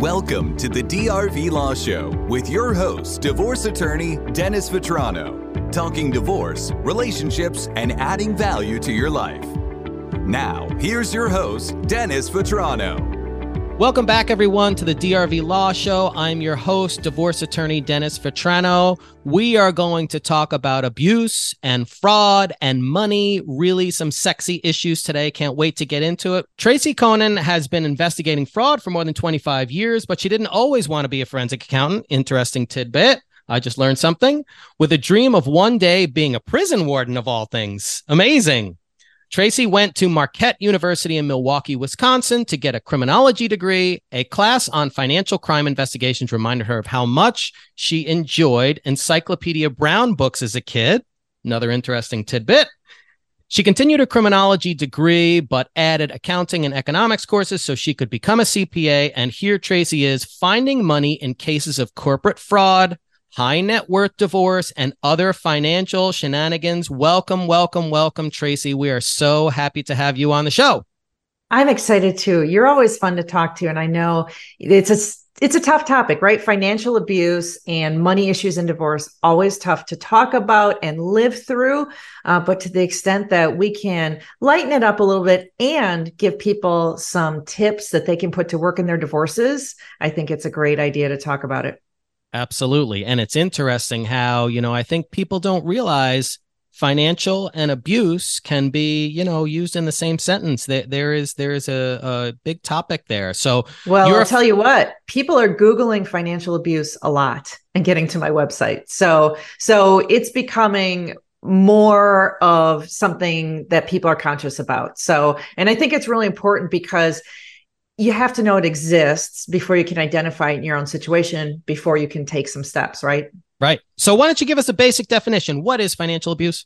Welcome to the DRV Law Show with your host, divorce attorney Dennis Vetrano, talking divorce, relationships, and adding value to your life. Now, here's your host, Dennis Vetrano. Welcome back, everyone, to the DRV Law Show. I'm your host, divorce attorney Dennis Vetrano. We are going to talk about abuse and fraud and money, really some sexy issues today. Can't wait to get into it. Tracy Coenen has been investigating fraud for more than 25 years, but she didn't always want to be a forensic accountant. Interesting tidbit. I just learned something. With a dream of one day being a prison warden of all things. Amazing. Tracy went to Marquette University in Milwaukee, Wisconsin to get a criminology degree. A class on financial crime investigations reminded her of how much she enjoyed Encyclopedia Brown books as a kid. Another interesting tidbit. She continued her criminology degree, but added accounting and economics courses so she could become a CPA. And here Tracy is finding money in cases of corporate fraud, high net worth divorce, and other financial shenanigans. Welcome, welcome, welcome, Tracy. We are so happy to have you on the show. I'm excited too. You're always fun to talk to, and I know it's a it's a tough topic, right? Financial abuse and money issues and divorce always tough to talk about and live through. Uh, but to the extent that we can lighten it up a little bit and give people some tips that they can put to work in their divorces, I think it's a great idea to talk about it. Absolutely. And it's interesting how, you know, I think people don't realize financial and abuse can be, you know, used in the same sentence. There, there is there is a, a big topic there. So well, I'll tell you what, people are Googling financial abuse a lot and getting to my website. So so it's becoming more of something that people are conscious about. So, and I think it's really important because you have to know it exists before you can identify it in your own situation before you can take some steps, right? Right. So why don't you give us a basic definition? What is financial abuse?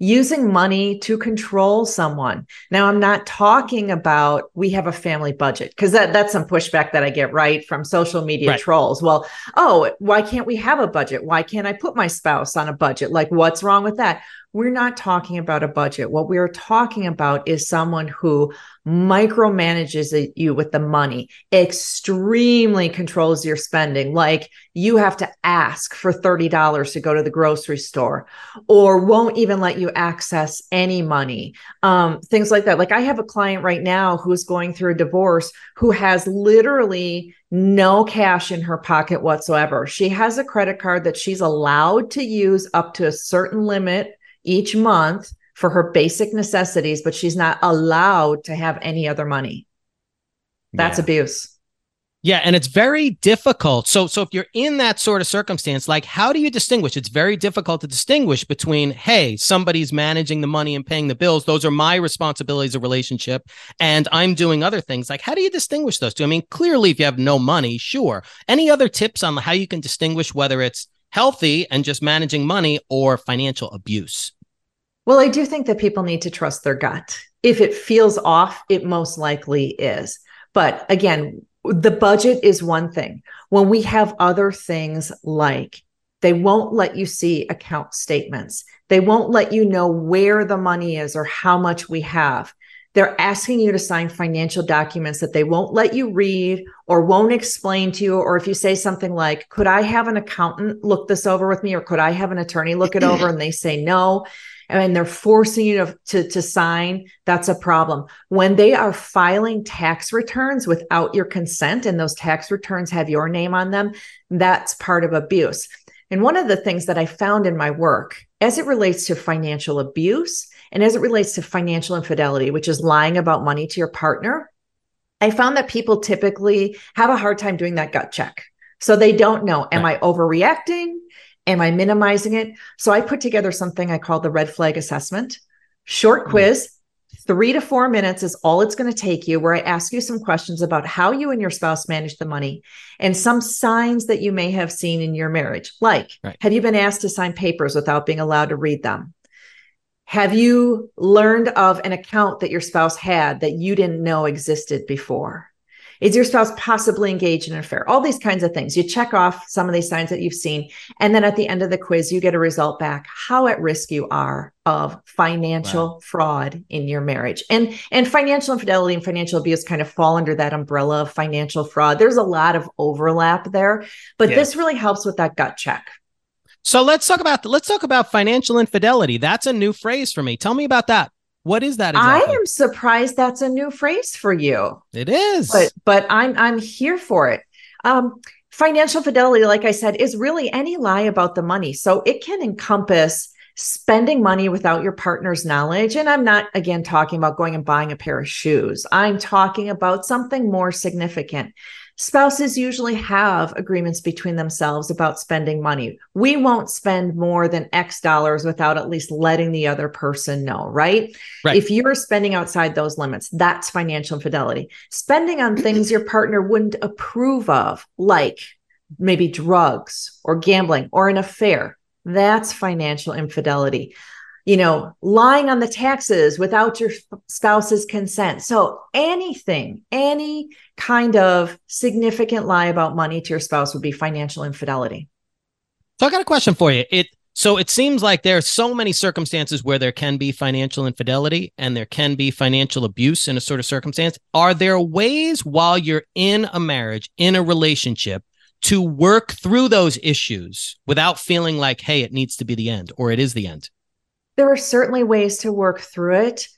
Using money to control someone. Now, I'm not talking about we have a family budget because that, that's some pushback that I get right from social media right. trolls. Well, oh, why can't we have a budget? Why can't I put my spouse on a budget? Like, what's wrong with that? We're not talking about a budget. What we're talking about is someone who micromanages you with the money, extremely controls your spending. Like you have to ask for $30 to go to the grocery store or won't even let you access any money. Um, things like that. Like I have a client right now who's going through a divorce who has literally no cash in her pocket whatsoever. She has a credit card that she's allowed to use up to a certain limit each month for her basic necessities, but she's not allowed to have any other money. That's yeah. abuse. Yeah, and it's very difficult. So so if you're in that sort of circumstance, like how do you distinguish? It's very difficult to distinguish between, hey, somebody's managing the money and paying the bills. Those are my responsibilities of relationship, and I'm doing other things. Like how do you distinguish those two? I mean, clearly if you have no money, sure. Any other tips on how you can distinguish whether it's healthy and just managing money or financial abuse? Well, I do think that people need to trust their gut. If it feels off, it most likely is. But again, the budget is one thing. When we have other things like they won't let you see account statements, they won't let you know where the money is or how much we have. They're asking you to sign financial documents that they won't let you read or won't explain to you. Or if you say something like, Could I have an accountant look this over with me? Or could I have an attorney look it over? And they say no and they're forcing you to, to, to sign, that's a problem. When they are filing tax returns without your consent and those tax returns have your name on them, that's part of abuse. And one of the things that I found in my work as it relates to financial abuse and as it relates to financial infidelity, which is lying about money to your partner, I found that people typically have a hard time doing that gut check. So they don't know, am I overreacting? Am I minimizing it? So I put together something I call the red flag assessment. Short hmm. quiz, three to four minutes is all it's going to take you, where I ask you some questions about how you and your spouse manage the money and some signs that you may have seen in your marriage. Like, right. have you been asked to sign papers without being allowed to read them? Have you learned of an account that your spouse had that you didn't know existed before? Is your spouse possibly engaged in an affair? All these kinds of things. You check off some of these signs that you've seen. And then at the end of the quiz, you get a result back how at risk you are of financial wow. fraud in your marriage. And and financial infidelity and financial abuse kind of fall under that umbrella of financial fraud. There's a lot of overlap there, but this really helps with that gut check. So let's talk about let's talk about financial infidelity. That's a new phrase for me. Tell me about that. What is that exactly? I am surprised that's a new phrase for you. It is. But but I'm I'm here for it. Um financial fidelity like I said is really any lie about the money. So it can encompass spending money without your partner's knowledge and I'm not again talking about going and buying a pair of shoes. I'm talking about something more significant spouses usually have agreements between themselves about spending money. We won't spend more than X dollars without at least letting the other person know, right? right? If you're spending outside those limits, that's financial infidelity. Spending on things your partner wouldn't approve of, like maybe drugs or gambling or an affair, that's financial infidelity you know, lying on the taxes without your spouse's consent. So anything, any kind of significant lie about money to your spouse would be financial infidelity. So I got a question for you. It so it seems like there are so many circumstances where there can be financial infidelity and there can be financial abuse in a sort of circumstance. Are there ways while you're in a marriage, in a relationship, to work through those issues without feeling like, hey, it needs to be the end or it is the end? There are certainly ways to work through it.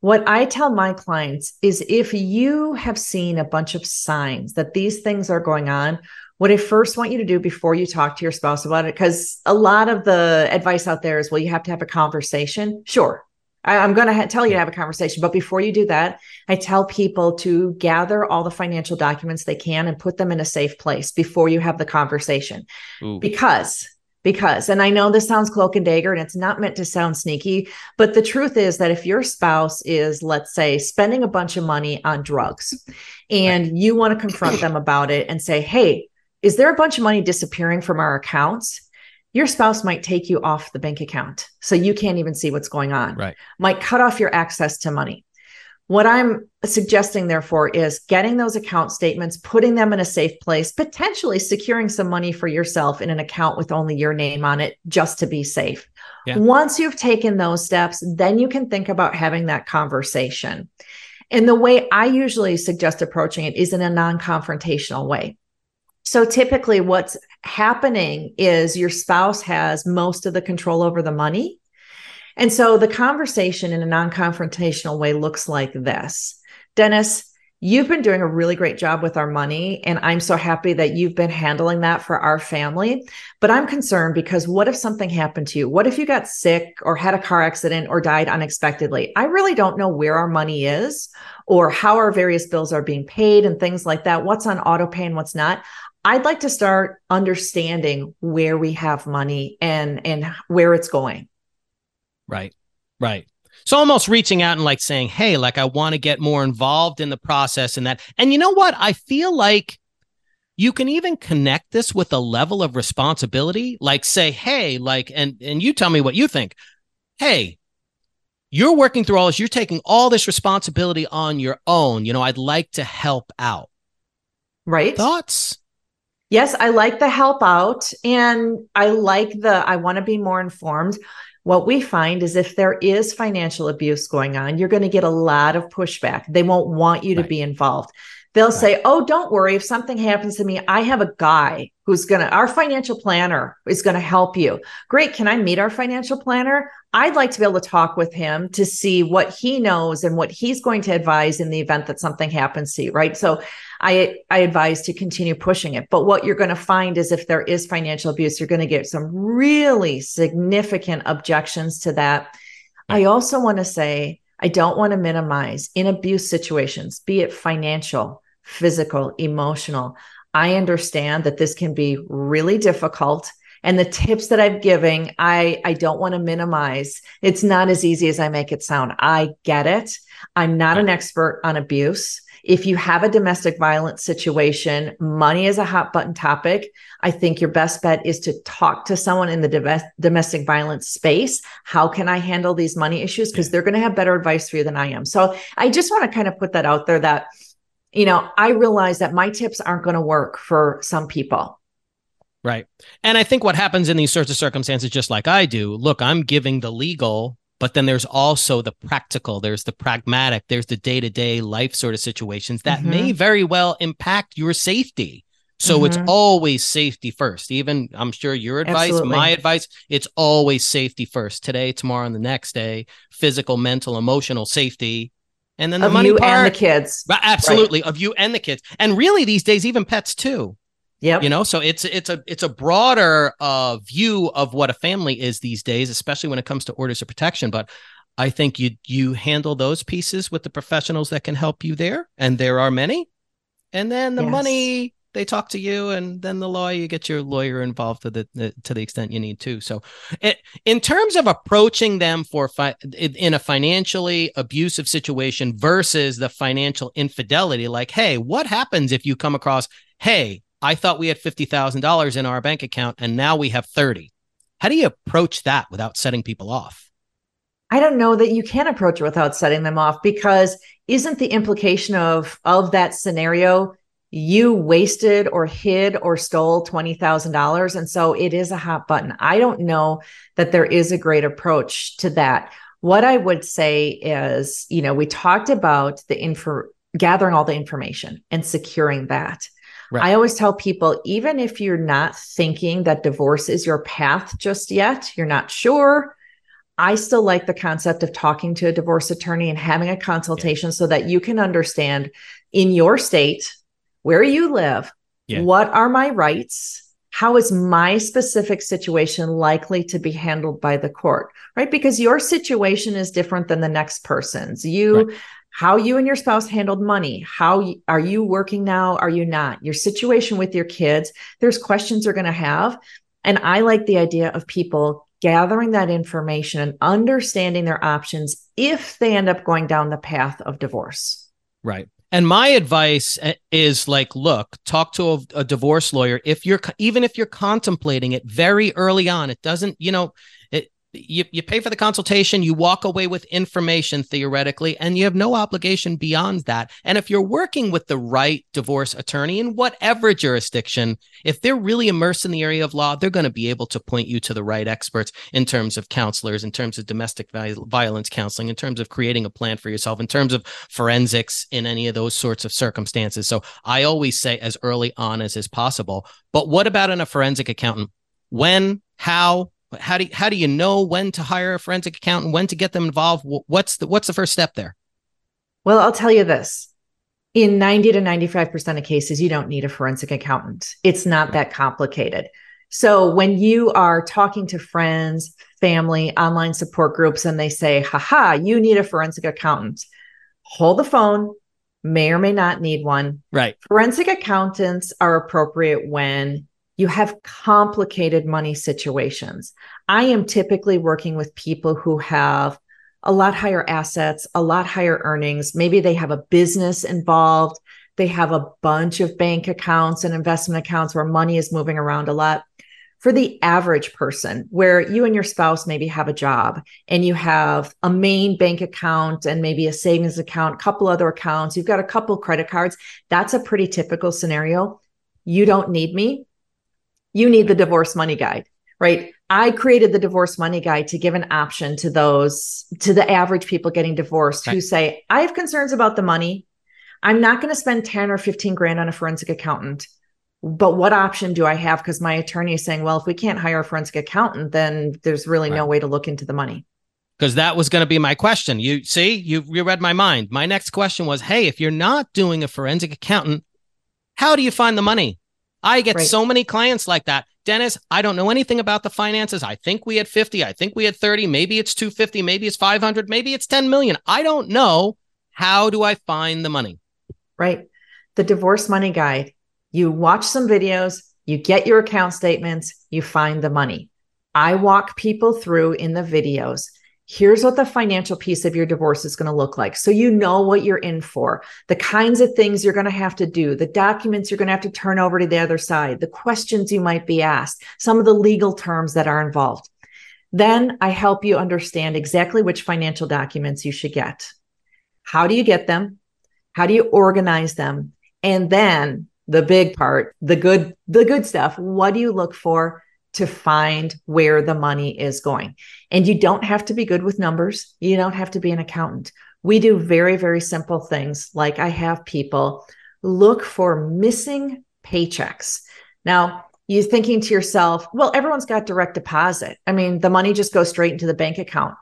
What I tell my clients is if you have seen a bunch of signs that these things are going on, what I first want you to do before you talk to your spouse about it, because a lot of the advice out there is, well, you have to have a conversation. Sure. I, am going to ha- tell you to have a conversation. But before you do that, I tell people to gather all the financial documents they can and put them in a safe place before you have the conversation. Ooh. Because because and i know this sounds cloak and dagger and it's not meant to sound sneaky but the truth is that if your spouse is let's say spending a bunch of money on drugs and you want to confront them about it and say hey is there a bunch of money disappearing from our accounts? Your spouse might take you off the bank account so you can't even see what's going on. Right. Might cut off your access to money what I'm suggesting, therefore, is getting those account statements, putting them in a safe place, potentially securing some money for yourself in an account with only your name on it, just to be safe. Yeah. Once you've taken those steps, then you can think about having that conversation. And the way I usually suggest approaching it is in a non confrontational way. So typically, what's happening is your spouse has most of the control over the money and so the conversation in a non confrontational way looks like this Dennis, you've been doing a really great job with our money. And I'm so happy that you've been handling that for our family. But I'm concerned because what if something happened to you? What if you got sick or had a car accident or died unexpectedly? I really don't know where our money is or how our various bills are being paid and things like that. What's on auto pay and what's not. I'd like to start understanding where we have money and and where it's going. Right. Right. So almost reaching out and like saying, Hey, like I want to get more involved in the process and that. And you know what? I feel like you can even connect this with a level of responsibility. Like say, Hey, like, and, and you tell me what you think. Hey, you're working through all this. You're taking all this responsibility on your own. You know, I'd like to help out. Right. Thoughts? Yes, I like the help out and I like the I want to be more informed what we find is if there is financial abuse going on, you're going to get a lot of pushback. They won't want you right. to be involved. They'll say, Oh, don't worry. If something happens to me, I have a guy who's going to, our financial planner is going to help you. Great. Can I meet our financial planner? I'd like to be able to talk with him to see what he knows and what he's going to advise in the event that something happens to you. Right. So I, I advise to continue pushing it. But what you're going to find is if there is financial abuse, you're going to get some really significant objections to that. I also want to say, I don't want to minimize in abuse situations, be it financial, physical, emotional. I understand that this can be really difficult. And the tips that I'm giving, I, I don't want to minimize. It's not as easy as I make it sound. I get it. I'm not an expert on abuse. If you have a domestic violence situation, money is a hot button topic. I think your best bet is to talk to someone in the domestic violence space. How can I handle these money issues? Because they're going to have better advice for you than I am. So I just want to kind of put that out there that you know, I realize that my tips aren't going to work for some people. Right. And I think what happens in these sorts of circumstances, just like I do, look, I'm giving the legal, but then there's also the practical, there's the pragmatic, there's the day to day life sort of situations that mm-hmm. may very well impact your safety. So mm-hmm. it's always safety first. Even I'm sure your advice, Absolutely. my advice, it's always safety first. Today, tomorrow, and the next day, physical, mental, emotional safety and then the of money you part, and the kids. Absolutely, right. of you and the kids, and really these days even pets too. Yeah, you know, so it's it's a it's a broader uh, view of what a family is these days, especially when it comes to orders of protection. But I think you you handle those pieces with the professionals that can help you there, and there are many. And then the yes. money they talk to you and then the law you get your lawyer involved to the, to the extent you need to. So it, in terms of approaching them for fi- in a financially abusive situation versus the financial infidelity like hey what happens if you come across hey i thought we had $50000 in our bank account and now we have 30 how do you approach that without setting people off? I don't know that you can approach it without setting them off because isn't the implication of of that scenario you wasted or hid or stole $20,000. And so it is a hot button. I don't know that there is a great approach to that. What I would say is, you know, we talked about the info gathering all the information and securing that. Right. I always tell people, even if you're not thinking that divorce is your path just yet, you're not sure. I still like the concept of talking to a divorce attorney and having a consultation yeah. so that you can understand in your state where you live, yeah. what are my rights? How is my specific situation likely to be handled by the court? Right? Because your situation is different than the next person's. You right. how you and your spouse handled money how are you working now are you not your situation with your kids there's questions you're going to have and i like the idea of people gathering that information and understanding their options if they end up going down the path of divorce right and my advice eh, is like, look, talk to a, a, divorce lawyer. If you're, even if you're contemplating it very early on, it doesn't, you know, you, you pay for the consultation, you walk away with information theoretically, and you have no obligation beyond that. And if you're working with the right divorce attorney in whatever jurisdiction, if they're really immersed in the area of law, they're going to be able to point you to the right experts in terms of counselors, in terms of domestic violence counseling, in terms of creating a plan for yourself, in terms of forensics in any of those sorts of circumstances. So I always say as early on as is possible. But what about in a forensic accountant? When, how, how do you, how do you know when to hire a forensic accountant, when to get them involved? What's the what's the first step there? Well, I'll tell you this. In 90 to 95% of cases, you don't need a forensic accountant. It's not that complicated. So when you are talking to friends, family, online support groups, and they say, haha, you need a forensic accountant, hold the phone, may or may not need one. Right. Forensic accountants are appropriate when you have complicated money situations. I am typically working with people who have a lot higher assets, a lot higher earnings. Maybe they have a business involved. They have a bunch of bank accounts and investment accounts where money is moving around a lot. For the average person, where you and your spouse maybe have a job and you have a main bank account and maybe a savings account, a couple other accounts, you've got a couple credit cards, that's a pretty typical scenario. You don't need me you need the divorce money guide, right? I created the divorce money guide to give an option to those, to the average people getting divorced right. who say, I have concerns about the money. I'm not going to spend 10 or 15 grand on a forensic accountant. But what option do I have? Because my attorney is saying, well, if we can't hire a forensic accountant, then there's really right. no way to look into the money. Because that was going to be my question. You see, you, you read my mind. My next question was, hey, if you're not doing a forensic accountant, how do you find the money? I get right. so many clients like that. Dennis, I don't know anything about the finances. I think we had 50. I think we had 30. Maybe it's 250. Maybe it's 500. Maybe it's 10 million. I don't know. How do I find the money? Right. The divorce money guide. You watch some videos, you get your account statements, you find the money. I walk people through in the videos here's what the financial piece of your divorce is going to look like. So you know what you're in for, the kinds of things you're going to have to do, the documents you're going to have to turn over to the other side, the questions you might be asked, some of the legal terms that are involved. Then I help you understand exactly which financial documents you should get. How do you get them? How do you organize them? And then the big part, the good, the good stuff. What do you look for to find where the money is going? And you don't have to be good with numbers. You don't have to be an accountant. We do very, very simple things like I have people look for missing paychecks. Now, you're thinking to yourself, well, everyone's got direct deposit. I mean, the money just goes straight into the bank account.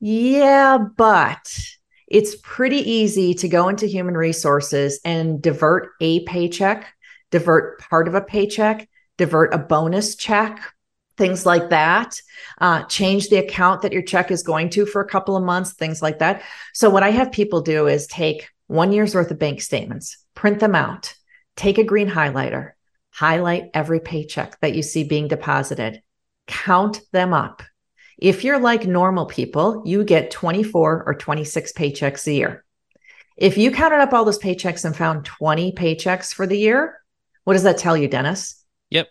Yeah, but it's pretty easy to go into human resources and divert a paycheck, divert part of a paycheck, divert a bonus check, things like that. Uh, change the account that your check is going to for a couple of months, things like that. So, what I have people do is take one year's worth of bank statements, print them out, take a green highlighter, highlight every paycheck that you see being deposited, count them up if you're like normal people, you get 24 or 26 paychecks a year. If you counted up all those paychecks and found 20 paychecks for the year, what does that tell you, Dennis? Yep.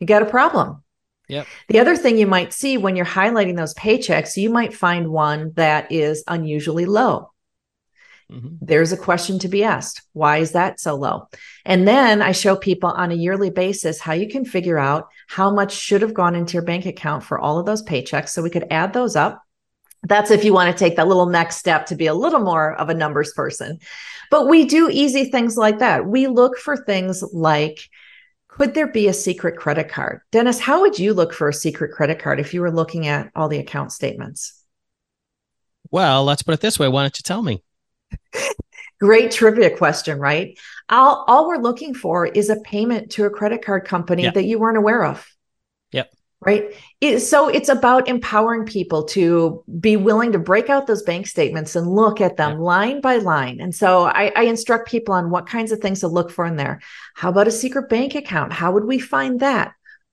You got a problem. Yep. The other thing you might see when you're highlighting those paychecks, you might find one that is unusually low. Mm-hmm. There's a question to be asked. Why is that so low? And then I show people on a yearly basis how you can figure out how much should have gone into your bank account for all of those paychecks. So we could add those up. That's if you want to take that little next step to be a little more of a numbers person. But we do easy things like that. We look for things like could there be a secret credit card? Dennis, how would you look for a secret credit card if you were looking at all the account statements? Well, let's put it this way. Why don't you tell me? Great trivia question, right? All, all we're looking for is a payment to a credit card company that you weren't aware of. Right. It, so it's about empowering people to be willing to break out those bank statements and look at them yep. line by line. And so I, I instruct people on what kinds of things to look for in there. How about a secret bank account? How would we find that?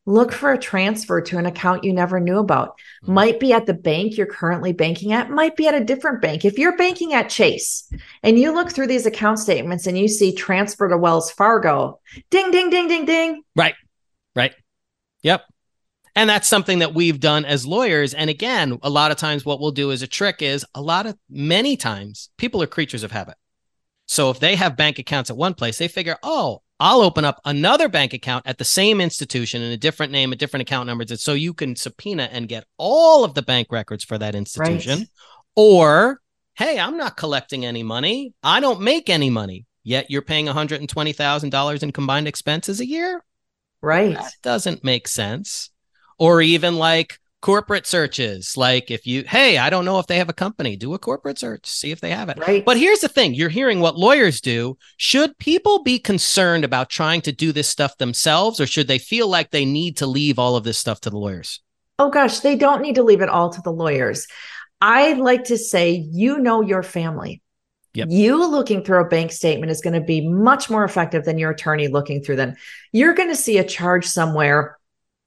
look for a transfer to an account you never knew about. Mm-hmm. Might be at the bank you're currently banking at, might be at a different bank. If you're banking at Chase and you look through these account statements and you see transfer to Wells Fargo, ding, ding, ding, ding, ding. Right. Right. Yep. And that's something that we've done as lawyers. And again, a lot of times what we'll do as a trick is a lot of many times people are creatures of habit. So if they have bank accounts at one place, they figure, oh, I'll open up another bank account at the same institution in a different name, a different account number, so you can subpoena and get all of the bank records for that institution. Right. Or, hey, I'm not collecting any money. I don't make any money. Yet you're paying $120,000 in combined expenses a year. Right. That doesn't make sense. Or even like, corporate searches. Like if you hey i don't know if they have a company. Do a corporate search see if they have it. Right. But here's the thing. You're hearing what lawyers do. Should people be concerned about trying to do this stuff themselves or should they feel like they need to leave all of this stuff to the lawyers? Oh gosh they don't need to leave it all to the lawyers. I like to say you know your family. Yep. You looking through a bank statement is going to be much more effective than your attorney looking through them. You're going to see a charge somewhere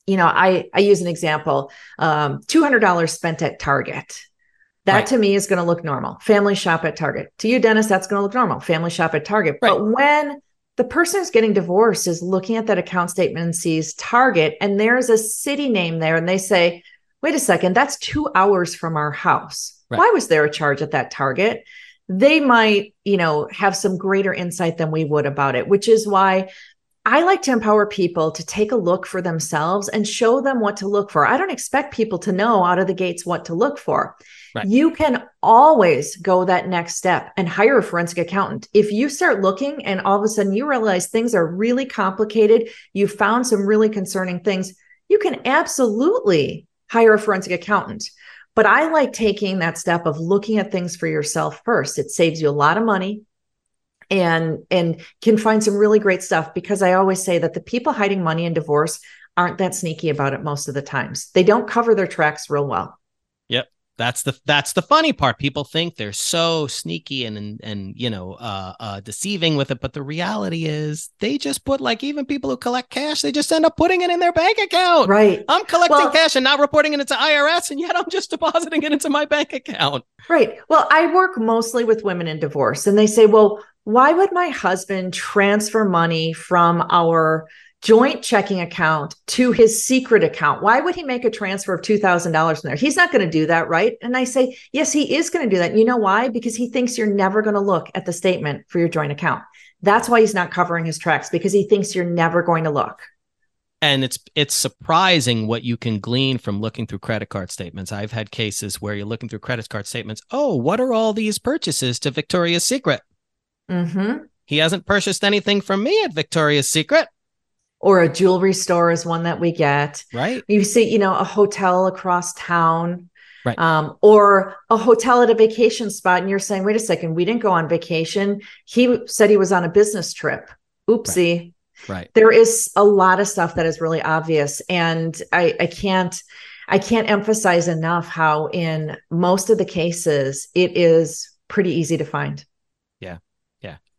you know, I I use an example. Um, two hundred dollars spent at Target. That right. to me is going to look normal. Family shop at Target. To you, Dennis, that's going to look normal. Family shop at Target. Right. But when the person who's getting divorced is looking at that account statement and sees Target, and there's a city name there, and they say, "Wait a second, that's two hours from our house. Right. Why was there a charge at that Target?" They might, you know, have some greater insight than we would about it, which is why I like to empower people to take a look for themselves and show them what to look for. I don't expect people to know out of the gates what to look for. Right. You can always go that next step and hire a forensic accountant. If you start looking and all of a sudden you realize things are really complicated, you found some really concerning things, you can absolutely hire a forensic accountant. But I like taking that step of looking at things for yourself first. It saves you a lot of money and and can find some really great stuff because I always say that the people hiding money in divorce aren't that sneaky about it most of the times. They don't cover their tracks real well. Yep. That's the that's the funny part. People think they're so sneaky and and, and you know uh, uh, deceiving with it, but the reality is they just put like even people who collect cash, they just end up putting it in their bank account. Right. I'm collecting well, cash and not reporting it into IRS, and yet I'm just depositing it into my bank account. Right. Well, I work mostly with women in divorce, and they say, "Well, why would my husband transfer money from our joint checking account to his secret account. Why would he make a transfer of $2,000 in there? He's not going to do that, right? And I say, yes, he is going to do that. You know why? Because he thinks you're never going to look at the statement for your joint account. That's why he's not covering his tracks because he thinks you're never going to look. And it's it's surprising what you can glean from looking through credit card statements. I've had cases where you're looking through credit card statements. Oh, what are all these purchases to Victoria's Secret? Mm-hmm. He hasn't purchased anything from me at Victoria's Secret or a jewelry store is one that we get. Right. You see, you know, a hotel across town. Right. Um, or a hotel at a vacation spot, and you're saying, wait a second, we didn't go on vacation. He said he was on a business trip. Oopsie. Right. right. There is a lot of stuff that is really obvious. And I, I can't I can't emphasize enough how in most of the cases it is pretty easy to find.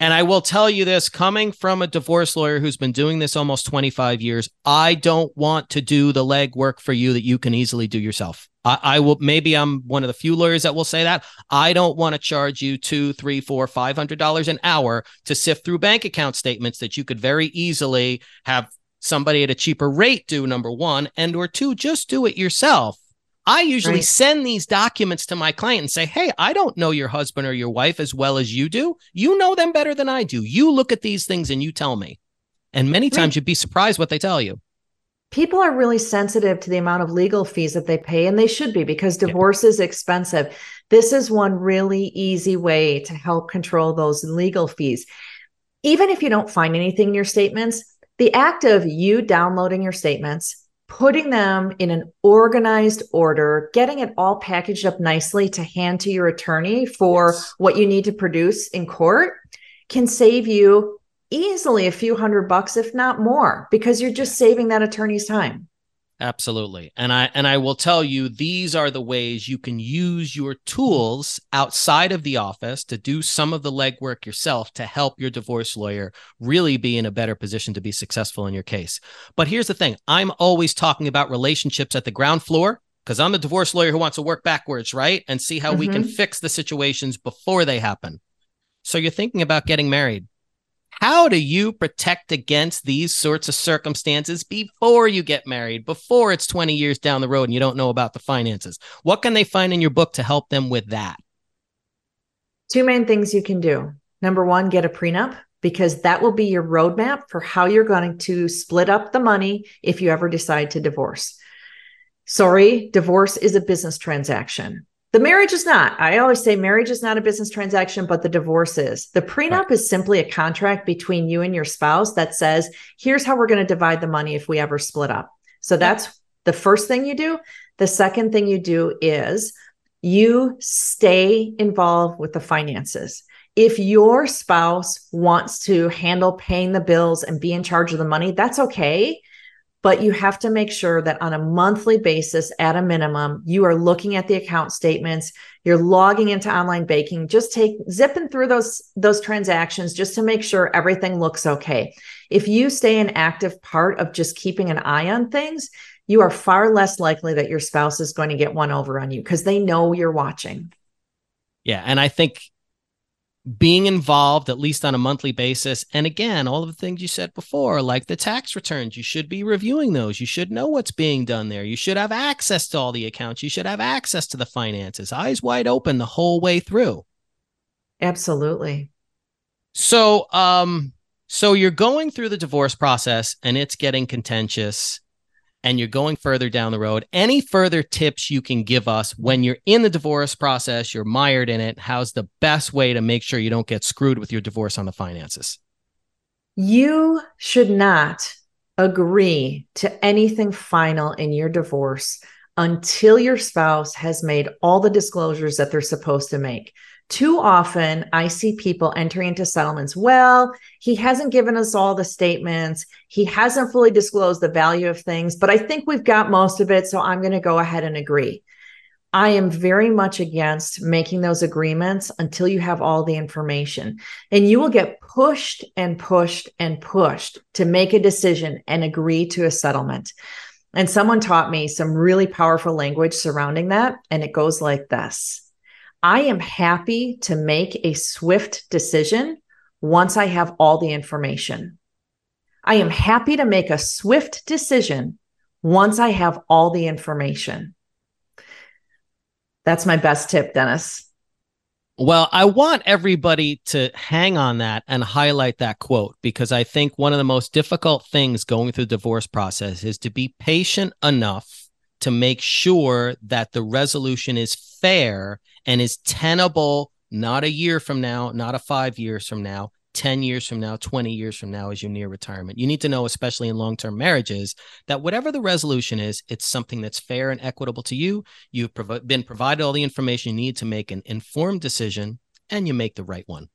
And I will tell you this coming from a divorce lawyer who's been doing this almost 25 years, I don't want to do the legwork for you that you can easily do yourself. I, I, will maybe I'm one of the few lawyers that will say that. I don't want to charge you two, three, four, five hundred dollars an hour to sift through bank account statements that you could very easily have somebody at a cheaper rate do number one, and or two, just do it yourself I usually right. send these documents to my client and say, Hey, I don't know your husband or your wife as well as you do. You know them better than I do. You look at these things and you tell me. And many times right. you'd be surprised what they tell you. People are really sensitive to the amount of legal fees that they pay, and they should be because divorce yeah. is expensive. This is one really easy way to help control those legal fees. Even if you don't find anything in your statements, the act of you downloading your statements, putting them in an organized order, getting it all packaged up nicely to hand to your attorney for yes. what you need to produce in court can save you easily a few hundred bucks if not more because you're just saving that attorney's time. Absolutely. And I and I will tell you these are the ways you can use your tools outside of the office to do some of the legwork yourself to help your divorce lawyer really be in a better position to be successful in your case. But here's the thing, I'm always talking about relationships at the ground floor because I'm the divorce lawyer who wants to work backwards, right? And see how mm-hmm. we can mm-hmm. fix the situations before they happen. So you're thinking about getting married. How do you protect against these sorts of circumstances before you get married, before it's 20 years down the road and you don't know about the finances? What can they find in your book to help them with that? Two main things you can do. Number one, get a prenup because that will be your roadmap for how you're going to split up the money if you ever decide to divorce. Sorry, divorce is a business transaction. The marriage is not. I always say marriage is not a business transaction, but the divorce is. The prenup is simply a contract between you and your spouse that says, here's how we're going to divide the money if we ever split up. So that's the first thing you do. The second thing you do is you stay involved with the finances. If your spouse wants to handle paying the bills and be in charge of the money, that's okay but you have to make sure that on a monthly basis at a minimum you are looking at the account statements you're logging into online banking. Just take zipping through those those transactions just to make sure everything looks okay. If you stay an active part of just keeping an eye on things you are far less likely that your spouse is going to get one over on you because they know you're watching. Yeah and i think being involved at least on a monthly basis. And again, all of the things you said before, like the tax returns, you should be reviewing those. You should know what's being done there. You should have access to all the accounts. You should have access to the finances, eyes wide open the whole way through. Absolutely. So, um, so you're going through the divorce process and it's getting contentious and you're going further down the road, any further tips you can give us when you're in the divorce process, you're mired in it? How's the best way to make sure you don't get screwed with your divorce on the finances? You should not agree to anything final in your divorce until your spouse has made all the disclosures that they're supposed to make. Too often, I see people entering into settlements. Well, he hasn't given us all the statements. He hasn't fully disclosed the value of things, but I think we've got most of it. So I'm going to go ahead and agree. I am very much against making those agreements until you have all the information. And you will get pushed and pushed and pushed to make a decision and agree to a settlement. And someone taught me some really powerful language surrounding that. And it goes like this I am happy to make a swift decision once I have all the information. I am happy to make a swift decision once I have all the information. That's my best tip, Dennis. Well, I want everybody to hang on that and highlight that quote because I think one of the most difficult things going through the divorce process is to be patient enough to make sure that the resolution is fair and is tenable not a year from now, not a 5 years from now, 10 years from now, 20 years from now, as you're near retirement. You need to know, especially in long term marriages, that whatever the resolution is, it's something that's fair and equitable to you. You've prov- been provided all the information you need to make an informed decision and you make the right one.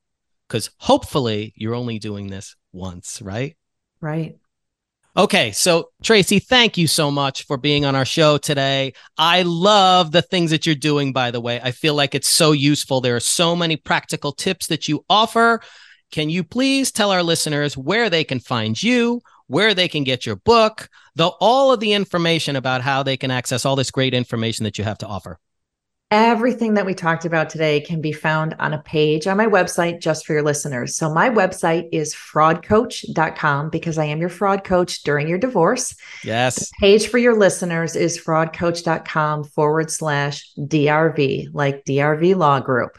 Because hopefully you're only doing this once, right? Right. Okay, so Tracy, thank you so much for being on our show today. I love the things that you're doing, by the way. I feel like it's so useful. There are so many practical tips that you offer. Can you please tell our listeners where they can find you, where they can get your book, the all of the information about how they can access all this great information that you have to offer? Everything that we talked about today can be found on a page on my website just for your listeners. So, my website is fraudcoach.com because I am your fraud coach during your divorce. Yes. The page for your listeners is fraudcoach.com forward slash DRV, like DRV Law Group.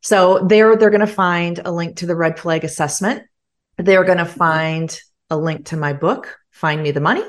So there they're going to find a link to the red flag assessment. They're going to mm-hmm. find a link to my book, Find Me the Money.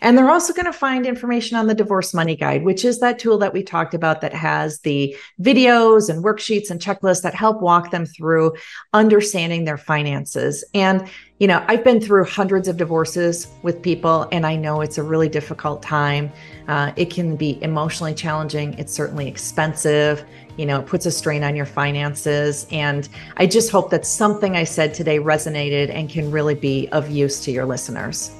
And they're also going to find information on the divorce money guide, which is that tool that we talked about that has the videos and worksheets and checklists that help walk them through understanding their finances. And, you know, I've been through hundreds of divorces with people, and I know it's a really difficult time. Uh, it can be emotionally challenging, it's certainly expensive you know, it puts a strain on your finances. And I just hope that something I said today resonated and can really be of use to your listeners.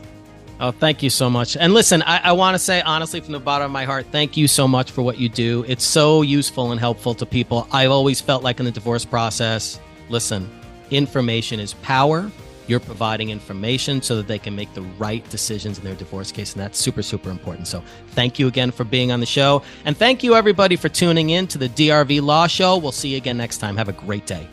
Oh, thank you so much. And listen, I, I want to say honestly from the bottom of my heart, thank you so much for what you do. It's so useful and helpful to people. I've always felt like in the divorce process, listen, information is power you're providing information so that they can make the right decisions in their divorce case. And that's super, super important. So thank you again for being on the show. And thank you, everybody, for tuning in to the DRV Law Show. We'll see you again next time. Have a great day.